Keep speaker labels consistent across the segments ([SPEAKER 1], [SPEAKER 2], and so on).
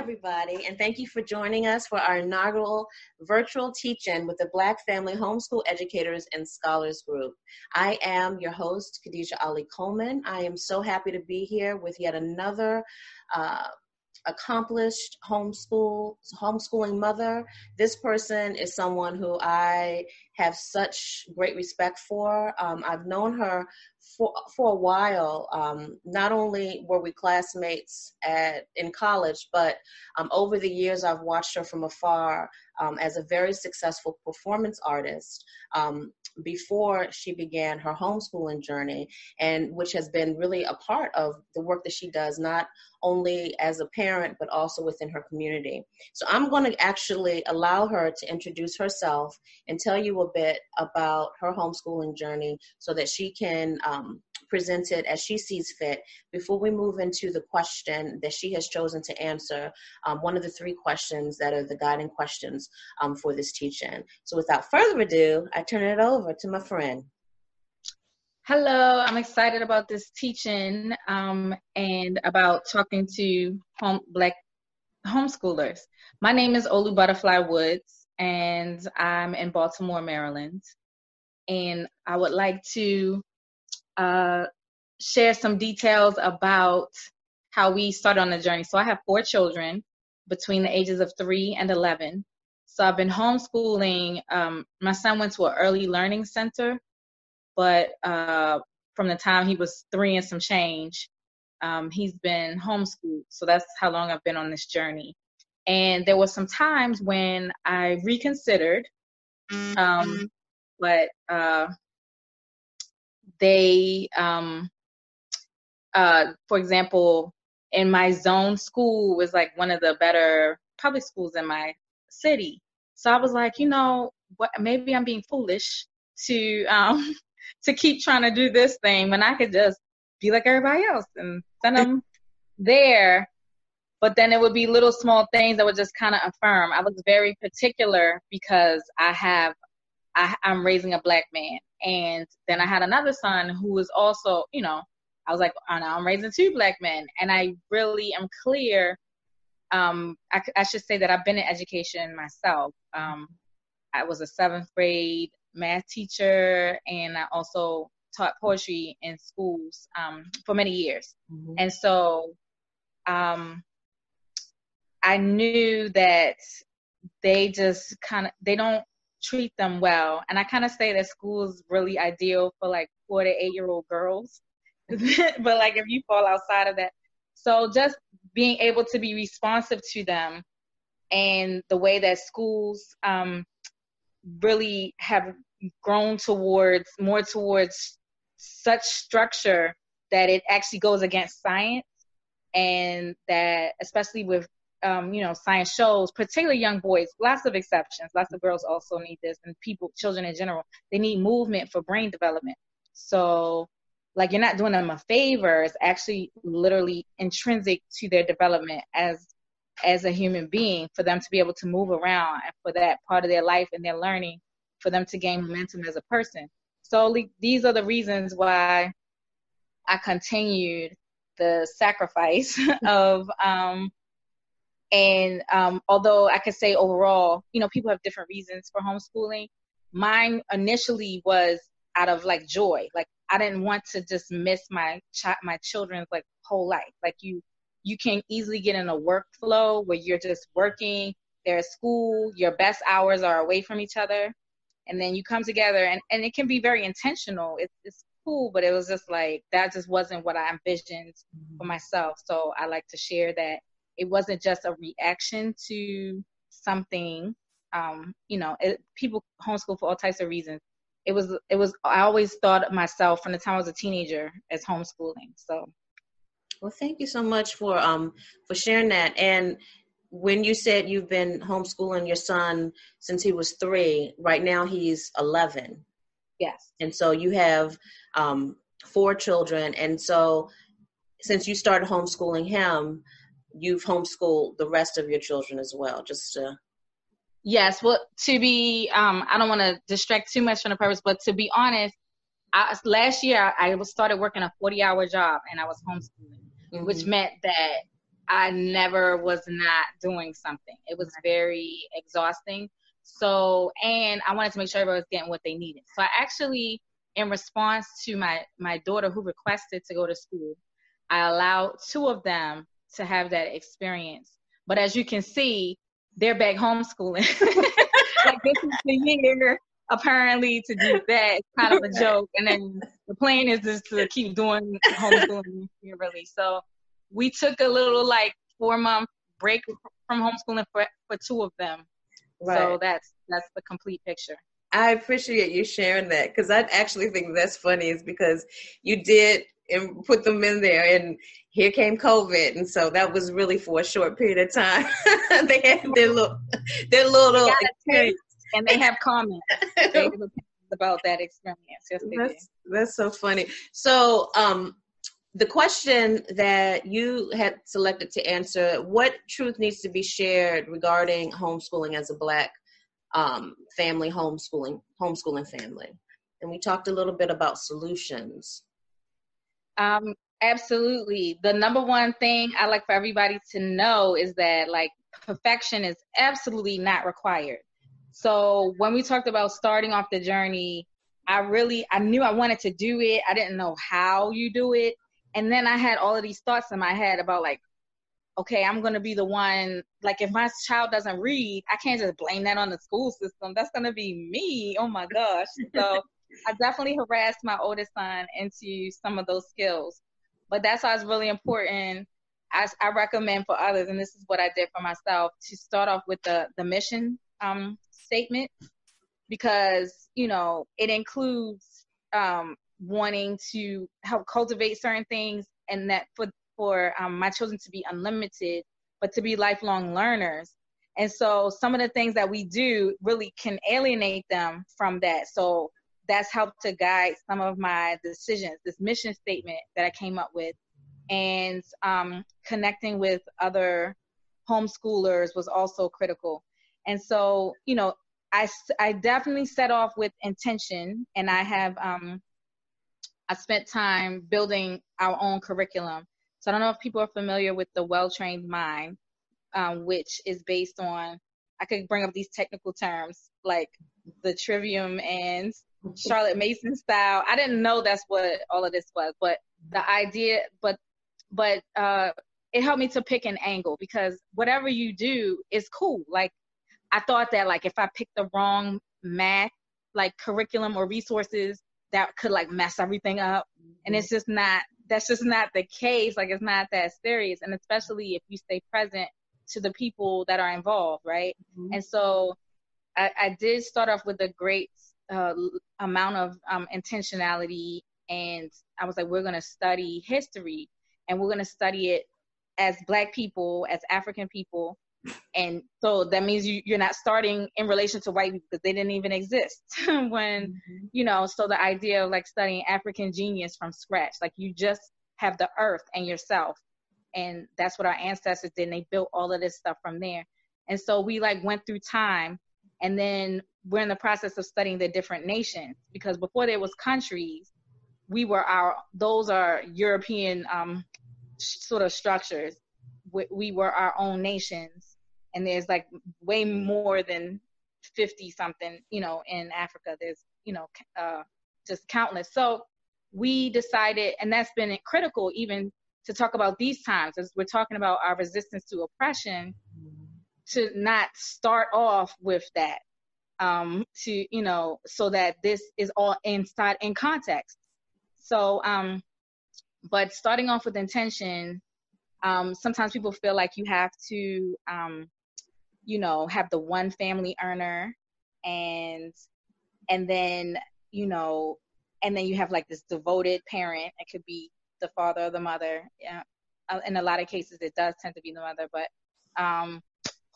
[SPEAKER 1] Everybody, and thank you for joining us for our inaugural virtual teach-in with the Black Family Homeschool Educators and Scholars Group. I am your host, Khadijah Ali Coleman. I am so happy to be here with yet another uh, accomplished homeschool homeschooling mother. This person is someone who I have such great respect for. Um, I've known her for for a while. Um, not only were we classmates at in college, but um, over the years I've watched her from afar um, as a very successful performance artist um, before she began her homeschooling journey, and which has been really a part of the work that she does, not only as a parent, but also within her community. So I'm going to actually allow her to introduce herself and tell you a bit about her homeschooling journey so that she can um, as she sees fit before we move into the question that she has chosen to answer, um, one of the three questions that are the guiding questions um, for this teach-in. So without further ado, I turn it over to my friend.
[SPEAKER 2] Hello, I'm excited about this teach-in um, and about talking to home black homeschoolers. My name is Olu Butterfly Woods, and I'm in Baltimore, Maryland. And I would like to uh, share some details about how we started on the journey. So I have four children between the ages of three and 11. So I've been homeschooling. Um, my son went to an early learning center, but uh, from the time he was three and some change, um, he's been homeschooled. So that's how long I've been on this journey. And there were some times when I reconsidered, um, but uh, they, um, uh, for example, in my zone school was like one of the better public schools in my city. So I was like, you know, what? Maybe I'm being foolish to um, to keep trying to do this thing when I could just be like everybody else and send them there. But then it would be little small things that would just kind of affirm. I was very particular because I have I, I'm raising a black man, and then I had another son who was also, you know, I was like, oh, no, I'm raising two black men, and I really am clear. Um, I, I should say that I've been in education myself. Um, I was a seventh grade math teacher, and I also taught poetry in schools um, for many years. Mm-hmm. And so um, I knew that they just kind of they don't treat them well. And I kind of say that school is really ideal for like four to eight year old girls. but like if you fall outside of that, so just being able to be responsive to them and the way that schools um, really have grown towards more towards such structure that it actually goes against science and that especially with um, you know, science shows, particularly young boys, lots of exceptions. Lots of girls also need this, and people, children in general, they need movement for brain development. So, like, you're not doing them a favor. It's actually literally intrinsic to their development as as a human being for them to be able to move around and for that part of their life and their learning for them to gain momentum as a person. So these are the reasons why I continued the sacrifice of um, and um, although I could say overall, you know, people have different reasons for homeschooling. Mine initially was out of like joy. Like I didn't want to just miss my my children's like whole life. Like you you can easily get in a workflow where you're just working, they're at school, your best hours are away from each other, and then you come together and, and it can be very intentional. It's, it's cool, but it was just like that just wasn't what I envisioned for myself. So I like to share that it wasn't just a reaction to something. Um, you know, it, people homeschool for all types of reasons. It was, it was. I always thought of myself from the time I was a teenager as homeschooling. So,
[SPEAKER 1] well, thank you so much for um for sharing that. And when you said you've been homeschooling your son since he was three, right now he's eleven.
[SPEAKER 2] Yes.
[SPEAKER 1] And so you have um, four children, and so since you started homeschooling him, you've homeschooled the rest of your children as well, just to
[SPEAKER 2] Yes, well, to be, um, I don't want to distract too much from the purpose, but to be honest, I, last year I started working a 40 hour job and I was homeschooling, mm-hmm. which meant that I never was not doing something. It was very exhausting. So, and I wanted to make sure everybody was getting what they needed. So I actually, in response to my my daughter who requested to go to school, I allowed two of them to have that experience. But as you can see, they're back homeschooling. like this is the year apparently to do that. It's kind of a joke. And then the plan is just to keep doing homeschooling really. So we took a little like four month break from homeschooling for, for two of them. Right. So that's that's the complete picture.
[SPEAKER 1] I appreciate you sharing that because I actually think that's funny is because you did and put them in there and here came COVID and so that was really for a short period of time. they had their little their little experience.
[SPEAKER 2] and they have comments about that experience. Yes,
[SPEAKER 1] that's, that's so funny. So um the question that you had selected to answer what truth needs to be shared regarding homeschooling as a black um, family homeschooling homeschooling family and we talked a little bit about solutions
[SPEAKER 2] um, absolutely the number one thing i like for everybody to know is that like perfection is absolutely not required so when we talked about starting off the journey i really i knew i wanted to do it i didn't know how you do it and then I had all of these thoughts in my head about like, okay, I'm gonna be the one. Like, if my child doesn't read, I can't just blame that on the school system. That's gonna be me. Oh my gosh. So I definitely harassed my oldest son into some of those skills. But that's why it's really important. I, I recommend for others, and this is what I did for myself, to start off with the the mission um, statement. Because you know it includes um, wanting to help cultivate certain things and that for for um, my children to be unlimited but to be lifelong learners. And so some of the things that we do really can alienate them from that. So that's helped to guide some of my decisions this mission statement that i came up with and um, connecting with other homeschoolers was also critical and so you know i, I definitely set off with intention and i have um, I spent time building our own curriculum. So I don't know if people are familiar with the well trained mind, um, which is based on, I could bring up these technical terms like the trivium and Charlotte Mason style. I didn't know that's what all of this was, but the idea, but, but, uh, it helped me to pick an angle because whatever you do is cool. Like I thought that like if I picked the wrong math like curriculum or resources, that could like mess everything up. And it's just not, that's just not the case. Like it's not that serious. And especially if you stay present to the people that are involved, right? Mm-hmm. And so I, I, did start off with a great uh, amount of um, intentionality. And I was like, we're going to study history and we're going to study it as Black people, as African people, and so that means you, you're not starting in relation to white people because they didn't even exist when mm-hmm. you know so the idea of like studying african genius from scratch like you just have the earth and yourself and that's what our ancestors did and they built all of this stuff from there and so we like went through time and then we're in the process of studying the different nations because before there was countries we were our those are european um sort of structures. We, we were our own nations and there's like way more than 50 something you know in africa. There's you know uh, just countless. So we decided and that's been critical even to talk about these times as we're talking about our resistance to oppression to not start off with that um to you know so that this is all inside in context. So um but starting off with intention um sometimes people feel like you have to um you know have the one family earner and and then you know and then you have like this devoted parent. It could be the father or the mother. Yeah. Uh, in a lot of cases it does tend to be the mother but um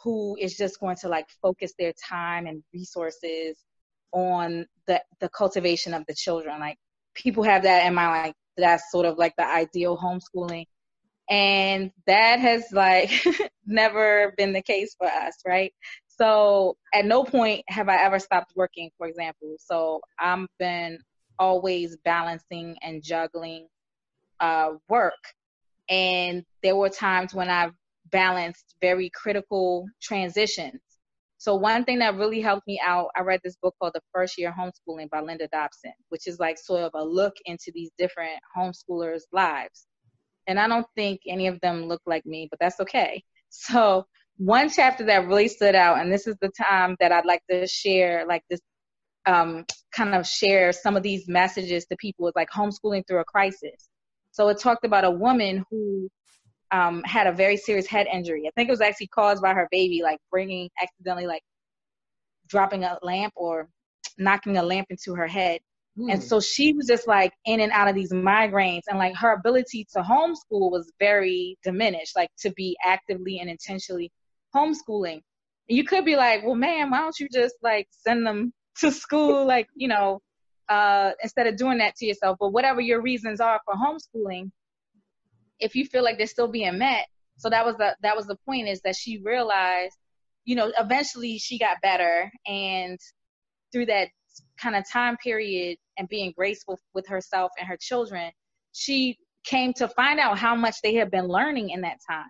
[SPEAKER 2] who is just going to like focus their time and resources on the the cultivation of the children. Like people have that in mind like that's sort of like the ideal homeschooling. And that has like never been the case for us right? So at no point have i ever stopped working for example. So i've been always balancing and juggling uh, work. And there were times when i've balanced very critical transitions. So one thing that really helped me out, I read this book called The First Year Homeschooling by Linda Dobson, which is like sort of a look into these different homeschoolers' lives. And I don't think any of them look like me, but that's okay. So one chapter that really stood out, and this is the time that I'd like to share like this um, kind of share some of these messages to people with like homeschooling through a crisis. So it talked about a woman who um, had a very serious head injury. I think it was actually caused by her baby, like bringing accidentally, like dropping a lamp or knocking a lamp into her head. Mm. And so she was just like in and out of these migraines, and like her ability to homeschool was very diminished, like to be actively and intentionally homeschooling. And You could be like, well, man, why don't you just like send them to school, like, you know, uh, instead of doing that to yourself. But whatever your reasons are for homeschooling, if you feel like they're still being met, so that was the that was the point is that she realized, you know, eventually she got better, and through that kind of time period and being graceful with herself and her children, she came to find out how much they have been learning in that time.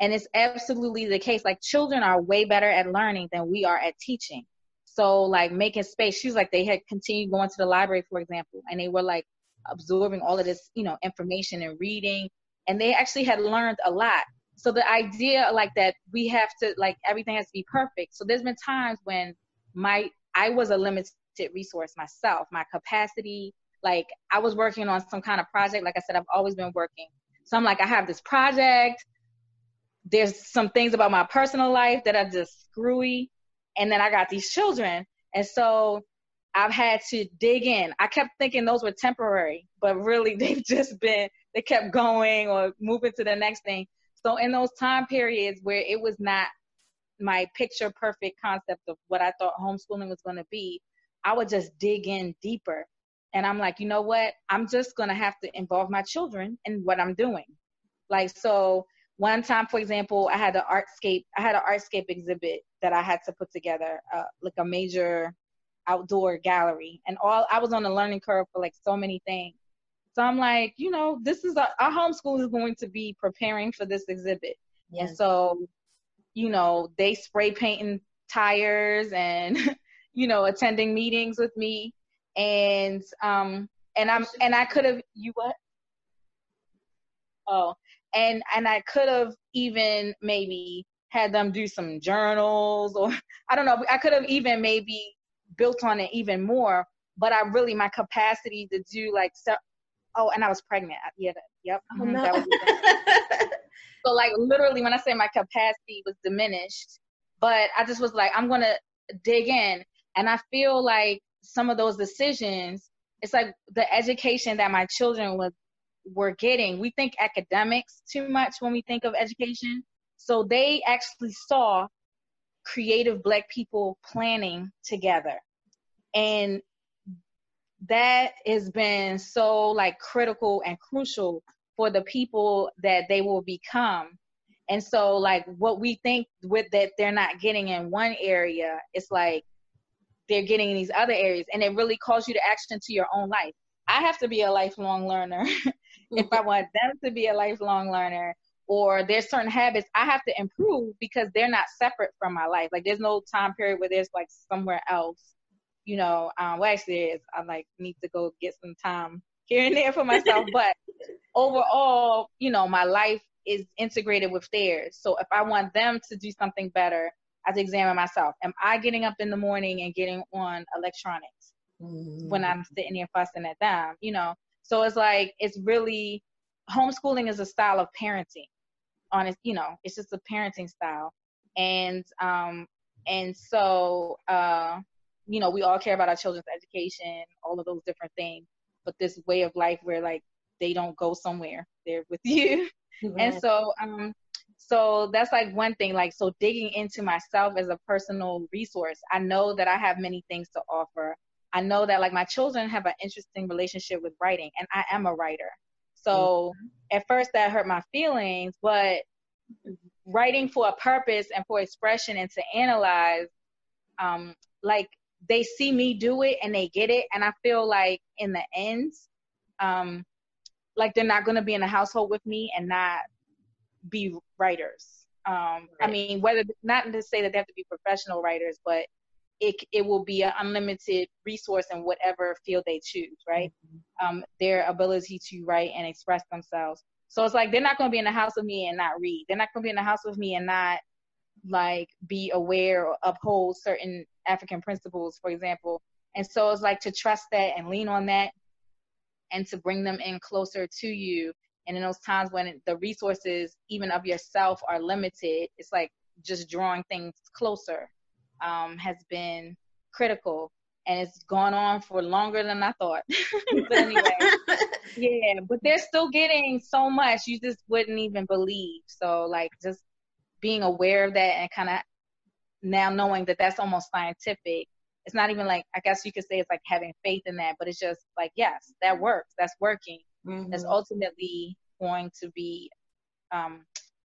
[SPEAKER 2] And it's absolutely the case. Like children are way better at learning than we are at teaching. So like making space, she was like they had continued going to the library, for example, and they were like absorbing all of this, you know, information and reading, and they actually had learned a lot. So the idea like that we have to like everything has to be perfect. So there's been times when my I was a limited resource myself, my capacity, like I was working on some kind of project. Like I said, I've always been working. So I'm like, I have this project. There's some things about my personal life that are just screwy and then I got these children. And so I've had to dig in. I kept thinking those were temporary, but really they've just been, they kept going or moving to the next thing. So in those time periods where it was not my picture perfect concept of what I thought homeschooling was going to be, I would just dig in deeper. And I'm like, you know what? I'm just going to have to involve my children in what I'm doing. Like, so one time, for example, I had an artscape. I had an artscape exhibit that I had to put together, uh, like a major outdoor gallery, and all I was on a learning curve for like so many things. So I'm like, you know, this is a, our homeschool is going to be preparing for this exhibit, yes. and so, you know, they spray painting tires and, you know, attending meetings with me, and um, and I'm and I could have you what? Oh, and and I could have even maybe had them do some journals or I don't know I could have even maybe built on it even more but I really my capacity to do like so oh and I was pregnant yeah yep oh, mm-hmm, no. so like literally when I say my capacity was diminished but I just was like I'm gonna dig in and I feel like some of those decisions it's like the education that my children was were getting. We think academics too much when we think of education. So they actually saw creative black people planning together. And that has been so like critical and crucial for the people that they will become. And so like what we think with that they're not getting in one area, it's like they're getting in these other areas and it really calls you to action to your own life. I have to be a lifelong learner if I want them to be a lifelong learner or there's certain habits I have to improve because they're not separate from my life. Like there's no time period where there's like somewhere else, you know. Um, well, actually, is I like need to go get some time here and there for myself. but overall, you know, my life is integrated with theirs. So if I want them to do something better, I have to examine myself. Am I getting up in the morning and getting on electronics mm-hmm. when I'm sitting here fussing at them? You know, so it's like it's really homeschooling is a style of parenting. On it, you know, it's just a parenting style, and um, and so uh, you know, we all care about our children's education, all of those different things. But this way of life where like they don't go somewhere, they're with you, and so um, so that's like one thing like so digging into myself as a personal resource i know that i have many things to offer I know that like my children have an interesting relationship with writing, and I am a writer. So mm-hmm. at first that hurt my feelings, but writing for a purpose and for expression and to analyze, um, like they see me do it and they get it, and I feel like in the end, um, like they're not gonna be in a household with me and not be writers. Um, right. I mean, whether not to say that they have to be professional writers, but it it will be an unlimited resource in whatever field they choose, right? Mm-hmm. Um, their ability to write and express themselves. So it's like they're not going to be in the house with me and not read. They're not going to be in the house with me and not like be aware or uphold certain African principles, for example. And so it's like to trust that and lean on that and to bring them in closer to you. And in those times when the resources, even of yourself, are limited, it's like just drawing things closer um, has been critical. And it's gone on for longer than I thought. but anyway, yeah, but they're still getting so much you just wouldn't even believe. So, like, just being aware of that and kind of now knowing that that's almost scientific it's not even like i guess you could say it's like having faith in that but it's just like yes that works that's working. Mm-hmm. that's ultimately going to be um,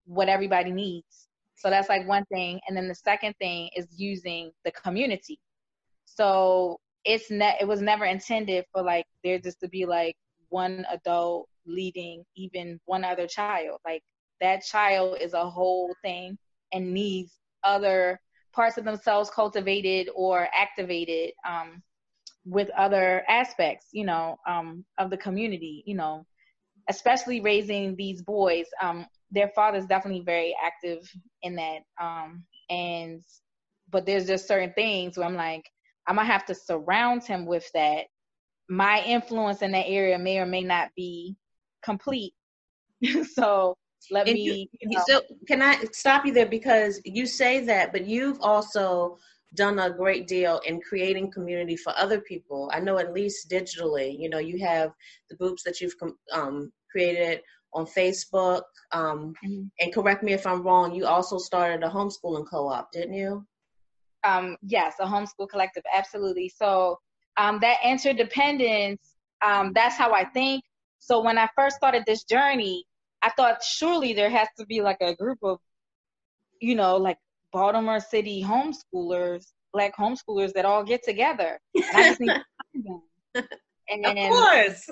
[SPEAKER 2] what everybody needs. So that's like one thing and then the second thing is using the community. So it's ne- it was never intended for like there just to be like one adult leading even one other child like that child is a whole thing and needs other parts of themselves cultivated or activated um, with other aspects, you know, um, of the community, you know, especially raising these boys. Um, their father is definitely very active in that. Um, and, but there's just certain things where I'm like, I'm gonna have to surround him with that. My influence in that area may or may not be complete. so let and me. You,
[SPEAKER 1] know. So can I stop you there because you say that, but you've also done a great deal in creating community for other people. I know at least digitally. You know, you have the groups that you've um, created on Facebook. Um, mm-hmm. And correct me if I'm wrong. You also started a homeschooling co-op, didn't you?
[SPEAKER 2] Um, yes, a homeschool collective, absolutely. So um, that interdependence, um, that's how I think. So when I first started this journey, I thought surely there has to be like a group of, you know, like Baltimore City homeschoolers, black homeschoolers that all get together. And I just need to find them.
[SPEAKER 1] And, of course.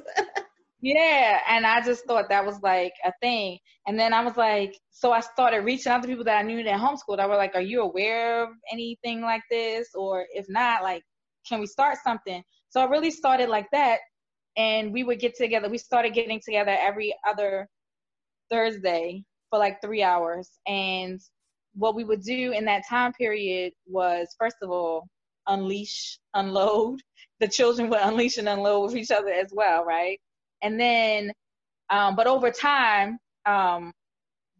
[SPEAKER 2] yeah, and I just thought that was like a thing. And then I was like, so I started reaching out to people that I knew that homeschooled. I was like, are you aware of anything like this? Or if not, like, can we start something? So I really started like that. And we would get together. We started getting together every other Thursday for like three hours. And what we would do in that time period was, first of all, unleash, unload. The children would unleash and unload with each other as well, right? And then, um, but over time, um,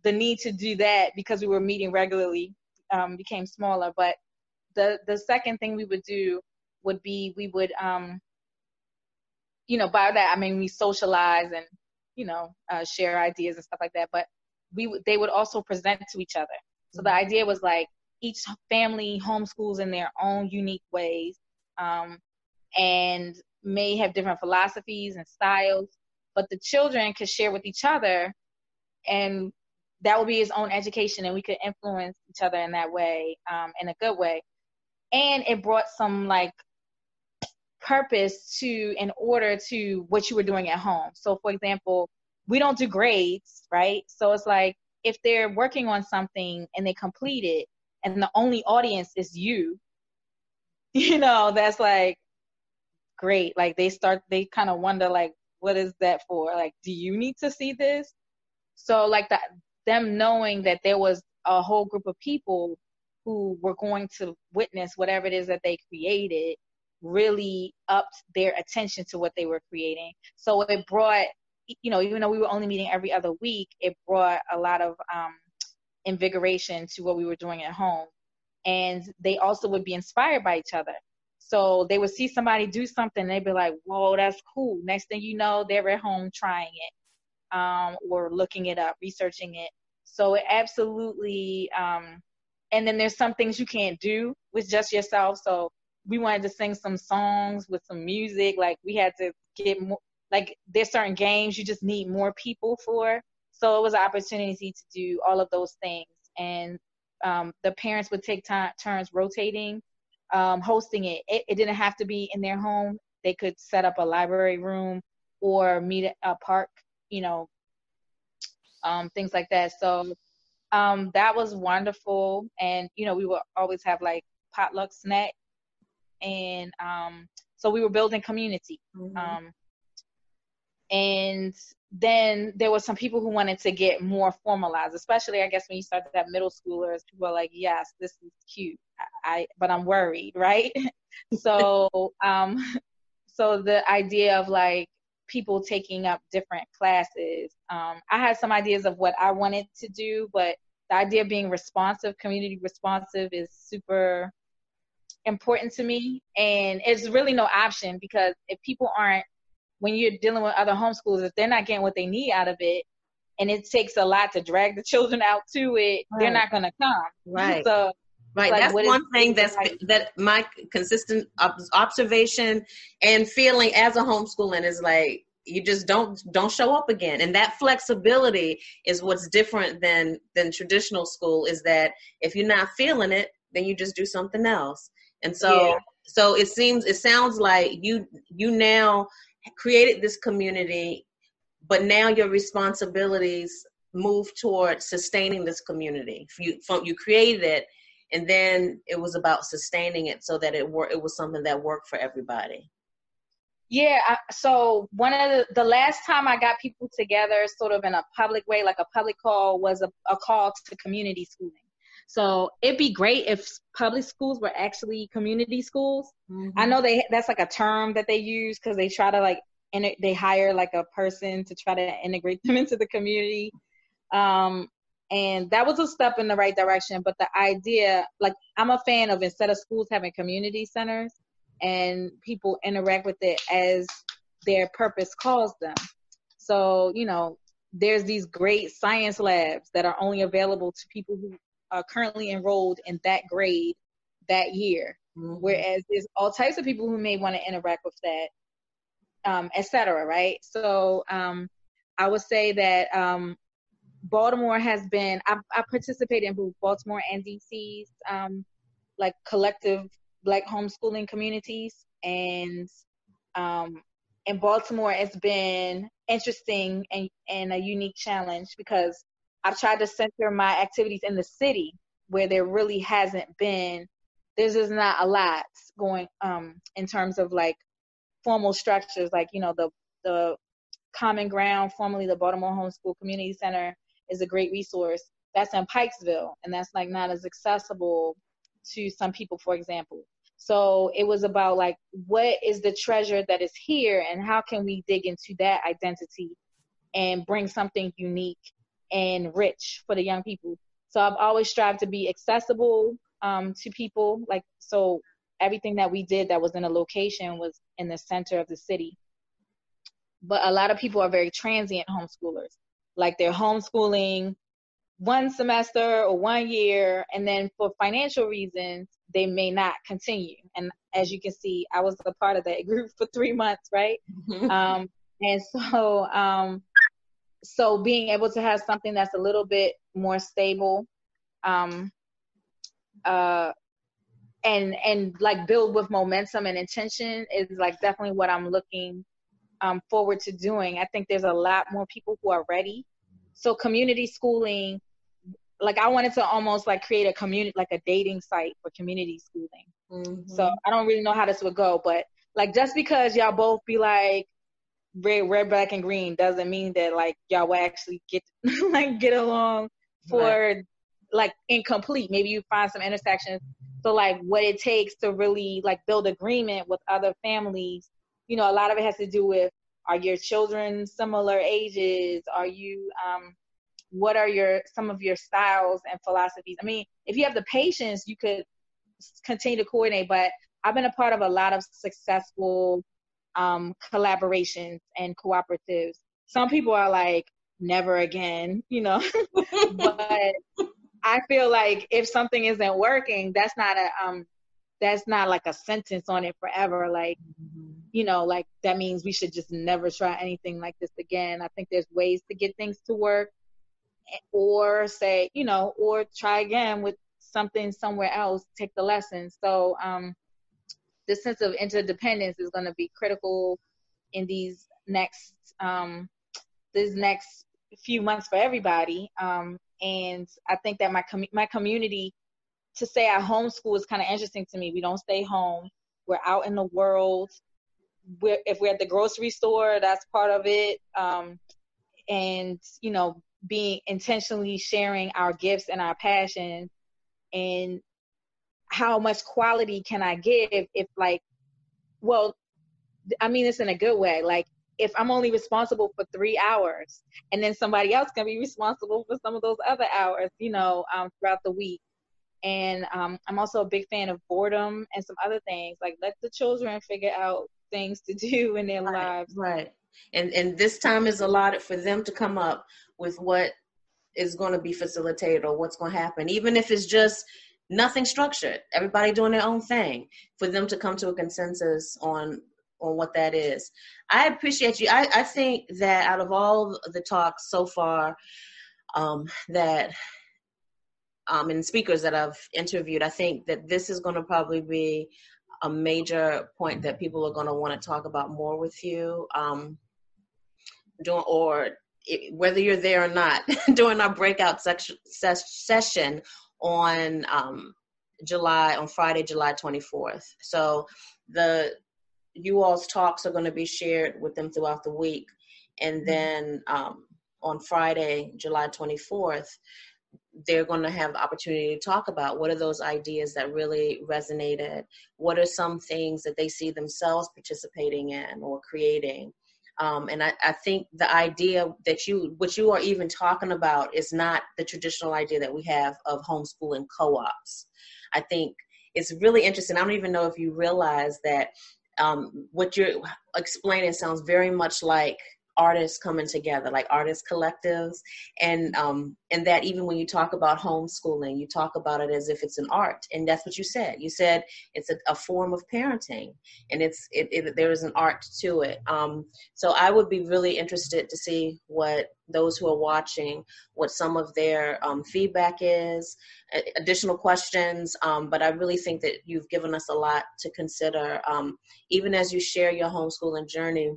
[SPEAKER 2] the need to do that because we were meeting regularly um, became smaller. But the the second thing we would do would be we would, um, you know, by that I mean we socialize and you know, uh, share ideas and stuff like that. But we they would also present to each other. So the idea was like each family homeschools in their own unique ways, um, and may have different philosophies and styles, but the children could share with each other, and that would be his own education, and we could influence each other in that way, um, in a good way. And it brought some like purpose to in order to what you were doing at home. So for example, we don't do grades, right? So it's like if they're working on something and they complete it and the only audience is you, you know, that's like great. Like they start they kind of wonder like what is that for? Like do you need to see this? So like that them knowing that there was a whole group of people who were going to witness whatever it is that they created really upped their attention to what they were creating. So it brought, you know, even though we were only meeting every other week, it brought a lot of um, invigoration to what we were doing at home. And they also would be inspired by each other. So they would see somebody do something, they'd be like, whoa, that's cool. Next thing you know, they're at home trying it um, or looking it up, researching it. So it absolutely, um, and then there's some things you can't do with just yourself. So we wanted to sing some songs with some music. Like we had to get more, like there's certain games you just need more people for. So it was an opportunity to do all of those things. And um, the parents would take time, turns rotating, um, hosting it. it. It didn't have to be in their home. They could set up a library room or meet at a park, you know, um, things like that. So um, that was wonderful. And, you know, we would always have like potluck snack. And um, so we were building community. Mm-hmm. Um, and then there were some people who wanted to get more formalized, especially I guess when you start to have middle schoolers, people are like, yes, this is cute. I, I but I'm worried, right? so um so the idea of like people taking up different classes. Um, I had some ideas of what I wanted to do, but the idea of being responsive, community responsive, is super important to me. And it's really no option because if people aren't, when you're dealing with other homeschools if they're not getting what they need out of it, and it takes a lot to drag the children out to it, right. they're not going to come.
[SPEAKER 1] Right. So Right. Like, That's one thing that's like? that my consistent observation and feeling as a homeschooling is like you just don't don't show up again and that flexibility is what's different than than traditional school is that if you're not feeling it then you just do something else and so yeah. so it seems it sounds like you you now created this community but now your responsibilities move toward sustaining this community. You you created it and then it was about sustaining it so that it were it was something that worked for everybody.
[SPEAKER 2] Yeah I, so one of the the last time i got people together sort of in a public way like a public call was a, a call to community schooling so it'd be great if public schools were actually community schools. Mm-hmm. i know they that's like a term that they use because they try to like and they hire like a person to try to integrate them into the community. Um, and that was a step in the right direction but the idea like i'm a fan of instead of schools having community centers and people interact with it as their purpose calls them. So you know there's these great science labs that are only available to people who are currently enrolled in that grade that year. Mm-hmm. whereas there's all types of people who may want to interact with that um, etc right? So um, i would say that um, Baltimore has been I, I participated in both Baltimore and DC's um, like collective black homeschooling communities. And um, in Baltimore it's been interesting and, and a unique challenge because I've tried to center my activities in the city where there really hasn't been there's just not a lot going um in terms of like formal structures like you know the the common ground formerly the baltimore homeschool community center is a great resource. That's in Pikesville, and that's like not as accessible to some people, for example. So it was about like, what is the treasure that is here, and how can we dig into that identity and bring something unique and rich for the young people. So I've always strived to be accessible um, to people. Like so, everything that we did that was in a location was in the center of the city. But a lot of people are very transient homeschoolers like they're homeschooling one semester or one year and then for financial reasons they may not continue and as you can see i was a part of that group for three months right mm-hmm. um, and so um, so being able to have something that's a little bit more stable um, uh, and and like build with momentum and intention is like definitely what i'm looking um, forward to doing. I think there's a lot more people who are ready. So community schooling, like I wanted to almost like create a community, like a dating site for community schooling. Mm-hmm. So I don't really know how this would go, but like just because y'all both be like red, red, black, and green doesn't mean that like y'all will actually get like get along for right. like incomplete. Maybe you find some intersections. So like what it takes to really like build agreement with other families you know, a lot of it has to do with are your children similar ages? Are you um, what are your some of your styles and philosophies? I mean, if you have the patience, you could continue to coordinate. But I've been a part of a lot of successful um, collaborations and cooperatives. Some people are like, never again, you know. but I feel like if something isn't working, that's not a um, that's not like a sentence on it forever. Like mm-hmm you know, like that means we should just never try anything like this again. I think there's ways to get things to work or say, you know, or try again with something somewhere else, take the lesson. So um, the sense of interdependence is going to be critical in these next um, these next few months for everybody. Um, and I think that my com- my community to say at homeschool is kind of interesting to me. We don't stay home. We're out in the world. We're, if we're at the grocery store, that's part of it. Um, and you know, being intentionally sharing our gifts and our passion, and how much quality can I give if like, well, I mean this in a good way. Like if I'm only responsible for three hours, and then somebody else can be responsible for some of those other hours, you know, um, throughout the week. And um, I'm also a big fan of boredom and some other things. Like let the children figure out things to do in their
[SPEAKER 1] right,
[SPEAKER 2] lives.
[SPEAKER 1] Right. And and this time is allotted for them to come up with what is going to be facilitated or what's going to happen, even if it's just nothing structured. Everybody doing their own thing. For them to come to a consensus on on what that is. I appreciate you. I, I think that out of all the talks so far, um, that um, and speakers that I've interviewed, I think that this is going to probably be a major point that people are going to want to talk about more with you. Um, doing, or it, whether you're there or not, during our breakout ses- session on um, July, on Friday, July 24th. So the you all's talks are going to be shared with them throughout the week. And mm-hmm. then um, on Friday, July 24th, they're going to have the opportunity to talk about what are those ideas that really resonated what are some things that they see themselves participating in or creating um, and I, I, think the idea that you what you are even talking about is not the traditional idea that we have of homeschooling co-ops. I think it's really interesting. I don't even know if you realize that um, what you're explaining sounds very much like artists coming together, like artist collectives, and um, and that even when you talk about homeschooling, you talk about it as if it's an art, and that's what you said. You said it's a, a form of parenting, and it's it, it, there is an art to it. Um, so I would be really interested to see what those who are watching, what some of their um, feedback is, additional questions. Um, but I really think that you've given us a lot to consider, um, even as you share your homeschooling journey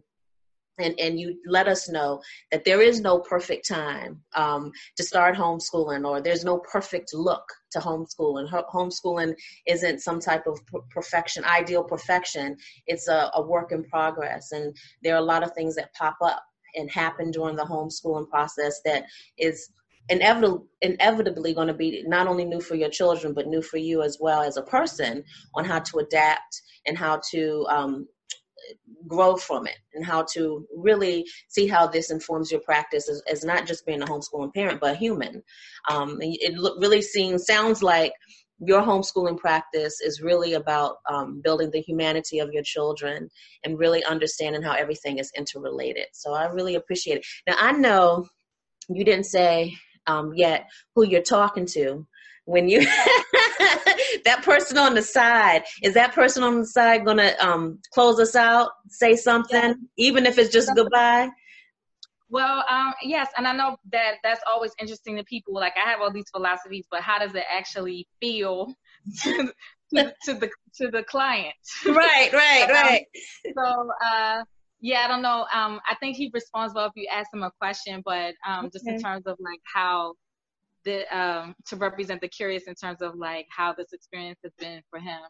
[SPEAKER 1] and, and you let us know that there is no perfect time um, to start homeschooling or there's no perfect look to homeschooling. Homeschooling isn't some type of perfection, ideal perfection. It's a, a work in progress. And there are a lot of things that pop up and happen during the homeschooling process that is inevitably inevitably going to be not only new for your children but new for you as well as a person on how to adapt and how to um, grow from it and how to really see how this informs your practice as, as not just being a homeschooling parent but human. Um, it really seems sounds like your homeschooling practice is really about um, building the humanity of your children and really understanding how everything is interrelated. So i really appreciate it. Now i know you didn't say um, yet who you're talking to when you that person on the side is that person on the side gonna um close us out say something yeah. even if it's just goodbye
[SPEAKER 2] well um yes and i know that that's always interesting to people like i have all these philosophies but how does it actually feel to, to, to the to the client
[SPEAKER 1] right right um, right
[SPEAKER 2] so uh yeah, I don't know. Um, I think he responds well if you ask him a question, but um, okay. just in terms of like how the um, to represent the curious in terms of like how this experience has been for him.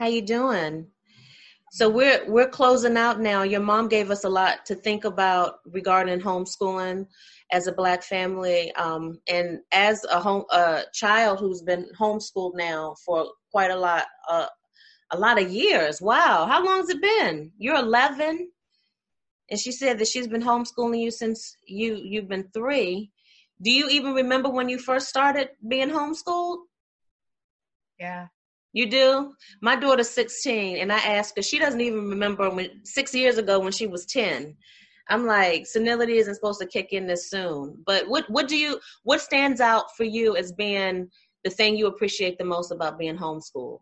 [SPEAKER 1] How you doing? So we're we're closing out now. Your mom gave us a lot to think about regarding homeschooling as a black family, um, and as a home a child who's been homeschooled now for quite a lot uh, a lot of years. Wow, how long has it been? You're 11 and she said that she's been homeschooling you since you you've been three. Do you even remember when you first started being homeschooled?
[SPEAKER 2] Yeah.
[SPEAKER 1] You do? My daughter's 16, and I asked her, she doesn't even remember when six years ago when she was 10. I'm like, senility isn't supposed to kick in this soon. But what what do you what stands out for you as being the thing you appreciate the most about being homeschooled?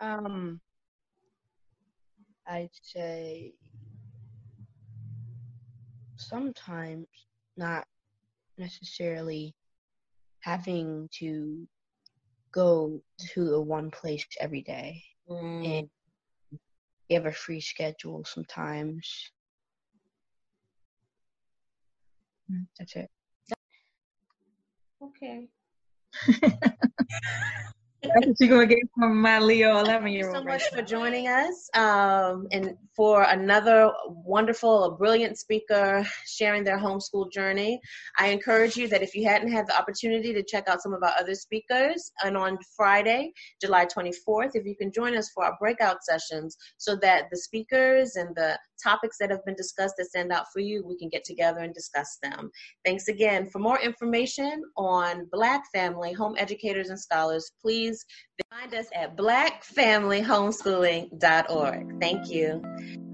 [SPEAKER 3] Um, I'd say sometimes not necessarily having to go to a one place every day mm. and we have a free schedule sometimes. Mm, that's it.
[SPEAKER 1] Okay.
[SPEAKER 2] That's what you're gonna get from my Leo 11
[SPEAKER 1] Thank
[SPEAKER 2] year
[SPEAKER 1] you so much for joining us um, and for another wonderful, brilliant speaker sharing their homeschool journey. I encourage you that if you hadn't had the opportunity to check out some of our other speakers, and on Friday, July 24th, if you can join us for our breakout sessions so that the speakers and the topics that have been discussed that stand out for you, we can get together and discuss them. Thanks again. For more information on Black family home educators and scholars, please find us at blackfamilyhomeschooling.org. Thank you.